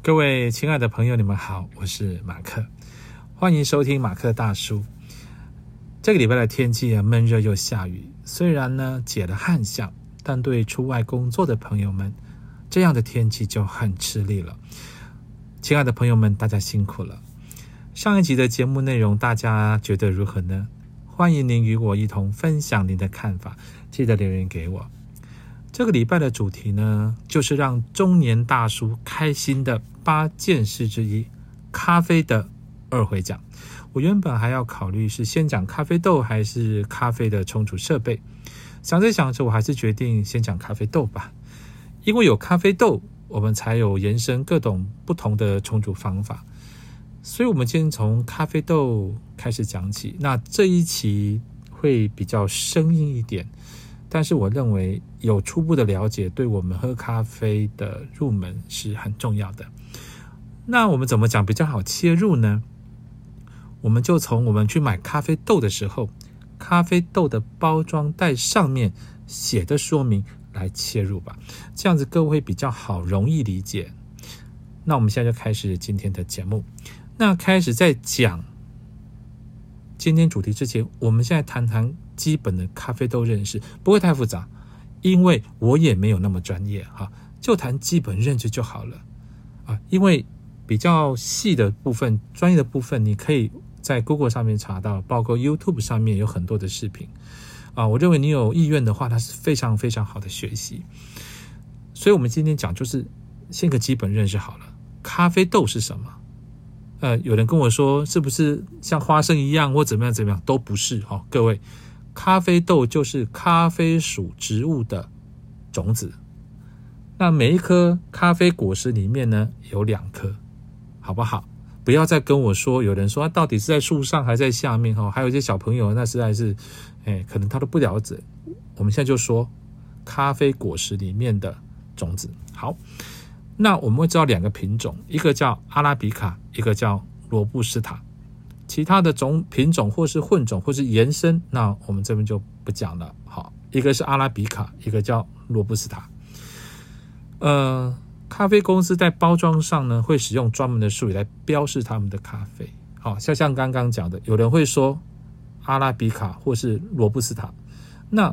各位亲爱的朋友，你们好，我是马克，欢迎收听马克大叔。这个礼拜的天气啊，闷热又下雨，虽然呢解了旱象，但对出外工作的朋友们，这样的天气就很吃力了。亲爱的朋友们，大家辛苦了。上一集的节目内容，大家觉得如何呢？欢迎您与我一同分享您的看法，记得留言给我。这个礼拜的主题呢，就是让中年大叔开心的八件事之一——咖啡的二回讲。我原本还要考虑是先讲咖啡豆，还是咖啡的冲煮设备。想着想着，我还是决定先讲咖啡豆吧，因为有咖啡豆，我们才有延伸各种不同的冲煮方法。所以，我们今天从咖啡豆开始讲起。那这一期会比较生硬一点，但是我认为有初步的了解，对我们喝咖啡的入门是很重要的。那我们怎么讲比较好切入呢？我们就从我们去买咖啡豆的时候，咖啡豆的包装袋上面写的说明来切入吧。这样子各位比较好，容易理解。那我们现在就开始今天的节目。那开始在讲今天主题之前，我们现在谈谈基本的咖啡豆认识，不会太复杂，因为我也没有那么专业哈，就谈基本认知就好了啊。因为比较细的部分、专业的部分，你可以在 Google 上面查到，包括 YouTube 上面有很多的视频啊。我认为你有意愿的话，它是非常非常好的学习。所以，我们今天讲就是先个基本认识好了，咖啡豆是什么？呃，有人跟我说，是不是像花生一样，或怎么样怎么样，都不是哈。各位，咖啡豆就是咖啡属植物的种子。那每一颗咖啡果实里面呢，有两颗，好不好？不要再跟我说，有人说到底是在树上还是在下面哈。还有一些小朋友，那实在是，哎，可能他都不了解。我们现在就说咖啡果实里面的种子，好。那我们会知道两个品种，一个叫阿拉比卡，一个叫罗布斯塔。其他的种品种或是混种或是延伸，那我们这边就不讲了。好，一个是阿拉比卡，一个叫罗布斯塔。呃，咖啡公司在包装上呢，会使用专门的术语来标示他们的咖啡。好，像像刚刚讲的，有人会说阿拉比卡或是罗布斯塔，那。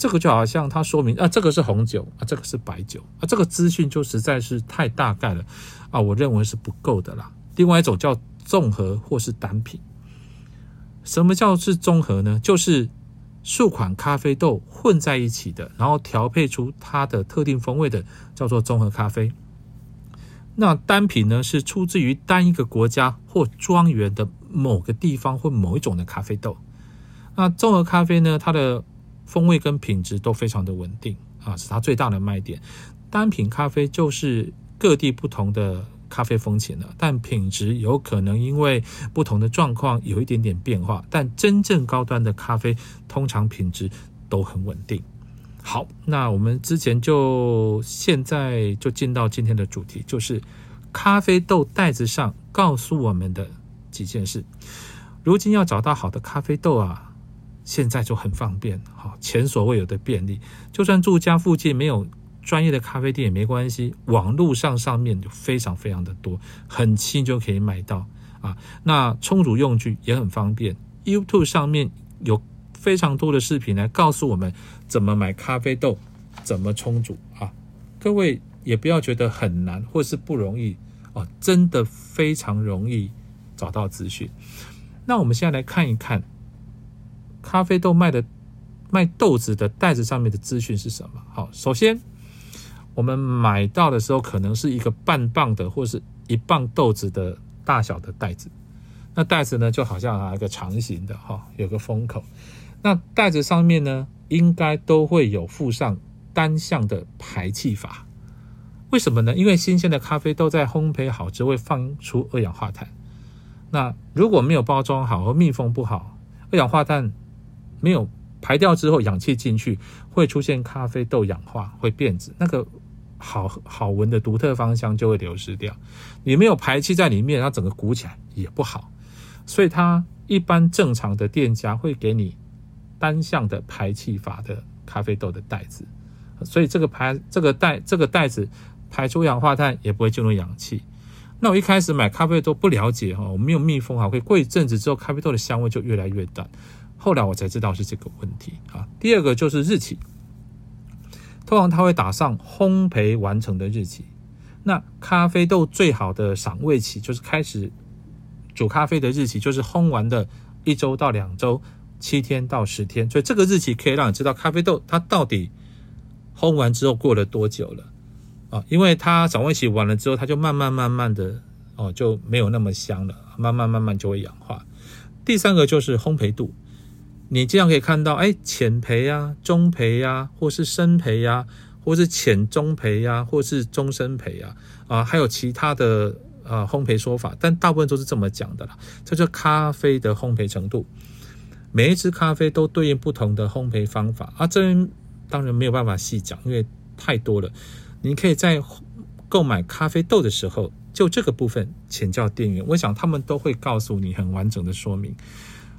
这个就好像它说明啊，这个是红酒啊，这个是白酒啊，这个资讯就实在是太大概了啊，我认为是不够的啦。另外一种叫综合或是单品。什么叫是综合呢？就是数款咖啡豆混在一起的，然后调配出它的特定风味的，叫做综合咖啡。那单品呢，是出自于单一个国家或庄园的某个地方或某一种的咖啡豆。那综合咖啡呢，它的风味跟品质都非常的稳定啊，是它最大的卖点。单品咖啡就是各地不同的咖啡风情了，但品质有可能因为不同的状况有一点点变化。但真正高端的咖啡通常品质都很稳定。好，那我们之前就现在就进到今天的主题，就是咖啡豆袋子上告诉我们的几件事。如今要找到好的咖啡豆啊。现在就很方便，好前所未有的便利。就算住家附近没有专业的咖啡店也没关系，网络上上面就非常非常的多，很轻就可以买到啊。那冲煮用具也很方便，YouTube 上面有非常多的视频来告诉我们怎么买咖啡豆，怎么冲煮啊。各位也不要觉得很难或是不容易哦，真的非常容易找到资讯。那我们现在来看一看。咖啡豆卖的卖豆子的袋子上面的资讯是什么？好，首先我们买到的时候可能是一个半磅的或是一磅豆子的大小的袋子，那袋子呢就好像啊一个长形的哈，有个封口。那袋子上面呢应该都会有附上单向的排气阀。为什么呢？因为新鲜的咖啡豆在烘焙好之后会放出二氧化碳。那如果没有包装好和密封不好，二氧化碳。没有排掉之后，氧气进去会出现咖啡豆氧化，会变质，那个好好闻的独特芳香就会流失掉。你没有排气在里面，它整个鼓起来也不好。所以它一般正常的店家会给你单向的排气法的咖啡豆的袋子，所以这个排这个袋这个袋子排出氧化碳也不会进入氧气那我一开始买咖啡豆不了解哈，我没有密封好，可以过一阵子之后，咖啡豆的香味就越来越淡。后来我才知道是这个问题啊。第二个就是日期，通常它会打上烘焙完成的日期。那咖啡豆最好的赏味期就是开始煮咖啡的日期，就是烘完的一周到两周，七天到十天。所以这个日期可以让你知道咖啡豆它到底烘完之后过了多久了。啊，因为它赏味期完了之后，它就慢慢慢慢的哦，就没有那么香了，慢慢慢慢就会氧化。第三个就是烘焙度，你这样可以看到，哎，浅焙呀、中焙呀，或是深焙呀，或是浅中焙呀，或是中深焙呀，啊，还有其他的呃烘焙说法，但大部分都是这么讲的啦。这就咖啡的烘焙程度，每一支咖啡都对应不同的烘焙方法啊，这当然没有办法细讲，因为太多了。你可以在购买咖啡豆的时候，就这个部分请教店员，我想他们都会告诉你很完整的说明，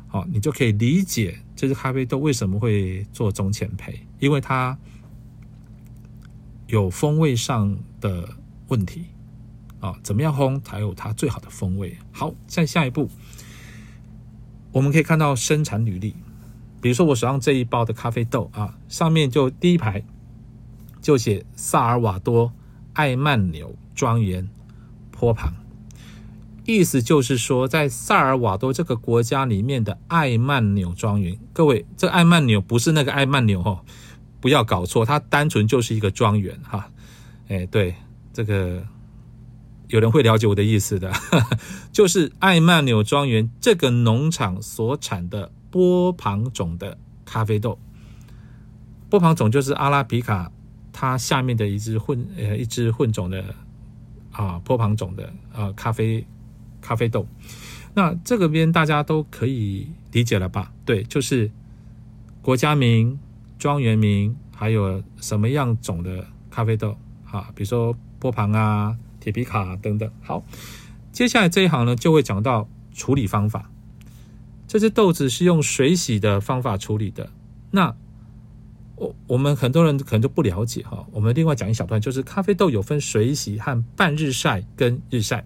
好，你就可以理解这只咖啡豆为什么会做中浅焙，因为它有风味上的问题啊，怎么样烘才有它最好的风味？好，在下一步，我们可以看到生产履历，比如说我手上这一包的咖啡豆啊，上面就第一排。就写萨尔瓦多艾曼纽庄园坡旁，意思就是说，在萨尔瓦多这个国家里面的艾曼纽庄园，各位，这艾曼纽不是那个艾曼纽哦，不要搞错，它单纯就是一个庄园哈。哎，对，这个有人会了解我的意思的，就是艾曼纽庄园这个农场所产的波旁种的咖啡豆，波旁种就是阿拉比卡。它下面的一只混呃一只混种的啊波旁种的啊咖啡咖啡豆，那这个边大家都可以理解了吧？对，就是国家名、庄园名，还有什么样种的咖啡豆啊？比如说波旁啊、铁皮卡等等。好，接下来这一行呢就会讲到处理方法。这只豆子是用水洗的方法处理的，那。我我们很多人可能都不了解哈，我们另外讲一小段，就是咖啡豆有分水洗和半日晒跟日晒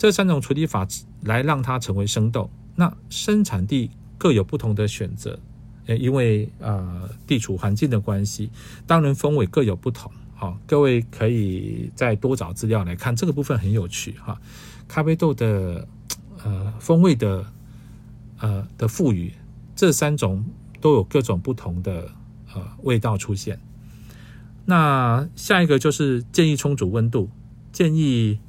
这三种处理法来让它成为生豆。那生产地各有不同的选择，呃，因为呃地处环境的关系，当然风味各有不同。好，各位可以再多找资料来看这个部分很有趣哈。咖啡豆的呃风味的呃的赋予，这三种都有各种不同的。呃，味道出现。那下一个就是建议充足温度，建议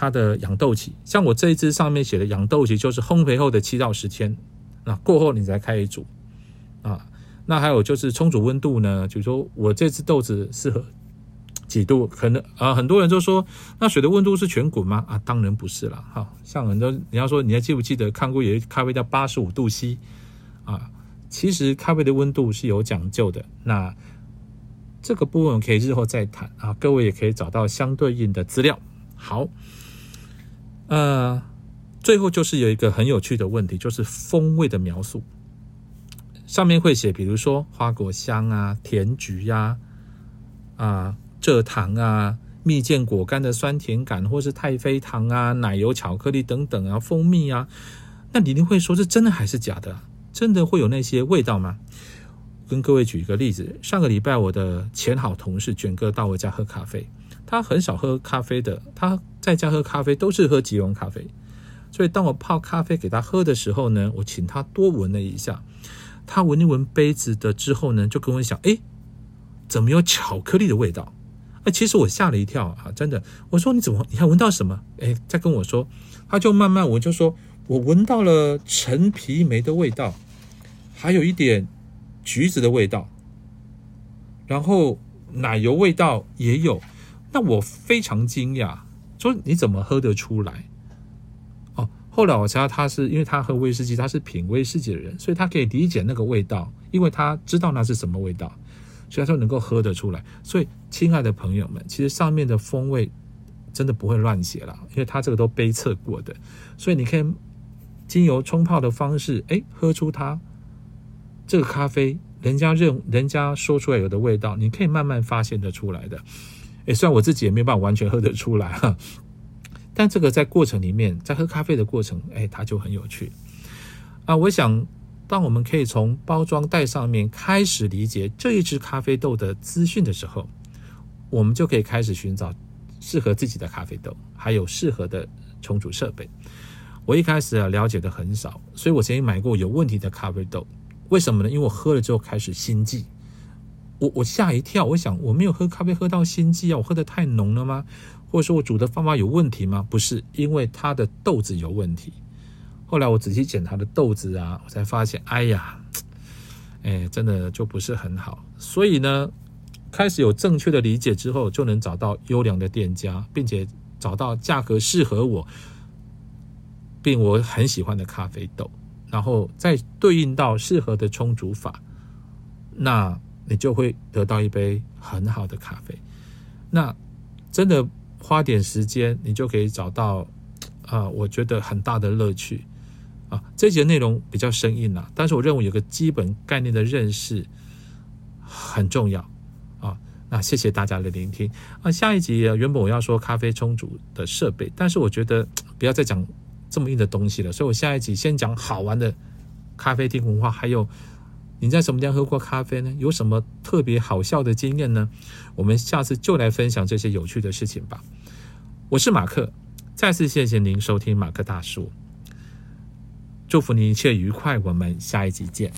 它的养豆期。像我这一支上面写的养豆期，就是烘焙后的七到十天，那过后你才开始煮啊。那还有就是充足温度呢，就是说我这支豆子适合几度？可能啊，很多人就说，那水的温度是全滚吗？啊，当然不是了。哈，像很多你要说，你还记不记得看过有一咖啡叫八十五度 C 啊？其实咖啡的温度是有讲究的，那这个部分可以日后再谈啊。各位也可以找到相对应的资料。好，呃，最后就是有一个很有趣的问题，就是风味的描述。上面会写，比如说花果香啊、甜菊呀、啊蔗糖啊、蜜饯果干的酸甜感，或是太妃糖啊、奶油巧克力等等啊、蜂蜜啊。那你一定会说，这真的还是假的？真的会有那些味道吗？跟各位举一个例子，上个礼拜我的前好同事卷哥到我家喝咖啡，他很少喝咖啡的，他在家喝咖啡都是喝即溶咖啡，所以当我泡咖啡给他喝的时候呢，我请他多闻了一下，他闻一闻杯子的之后呢，就跟我讲，哎，怎么有巧克力的味道？哎，其实我吓了一跳啊，真的，我说你怎么你还闻到什么？哎，再跟我说，他就慢慢闻，就说。我闻到了陈皮梅的味道，还有一点橘子的味道，然后奶油味道也有。那我非常惊讶，说你怎么喝得出来？哦，后来我知道他是因为他喝威士忌，他是品威士忌的人，所以他可以理解那个味道，因为他知道那是什么味道，所以他说能够喝得出来。所以，亲爱的朋友们，其实上面的风味真的不会乱写了，因为他这个都杯测过的，所以你可以。经由冲泡的方式，哎，喝出它这个咖啡，人家认人家说出来有的味道，你可以慢慢发现得出来的。哎，虽然我自己也没有办法完全喝得出来哈，但这个在过程里面，在喝咖啡的过程，哎，它就很有趣啊。我想，当我们可以从包装袋上面开始理解这一支咖啡豆的资讯的时候，我们就可以开始寻找适合自己的咖啡豆，还有适合的冲煮设备。我一开始啊了解的很少，所以我曾经买过有问题的咖啡豆。为什么呢？因为我喝了之后开始心悸，我我吓一跳。我想我没有喝咖啡喝到心悸啊，我喝的太浓了吗？或者说我煮的方法有问题吗？不是，因为它的豆子有问题。后来我仔细检查的豆子啊，我才发现，哎呀，哎，真的就不是很好。所以呢，开始有正确的理解之后，就能找到优良的店家，并且找到价格适合我，并我很喜欢的咖啡豆。然后再对应到适合的冲煮法，那你就会得到一杯很好的咖啡。那真的花点时间，你就可以找到啊，我觉得很大的乐趣啊。这节内容比较生硬了，但是我认为有个基本概念的认识很重要啊。那谢谢大家的聆听啊。下一集原本我要说咖啡冲煮的设备，但是我觉得不要再讲。这么硬的东西了，所以我下一集先讲好玩的咖啡厅文化，还有你在什么地方喝过咖啡呢？有什么特别好笑的经验呢？我们下次就来分享这些有趣的事情吧。我是马克，再次谢谢您收听马克大叔，祝福您一切愉快，我们下一集见。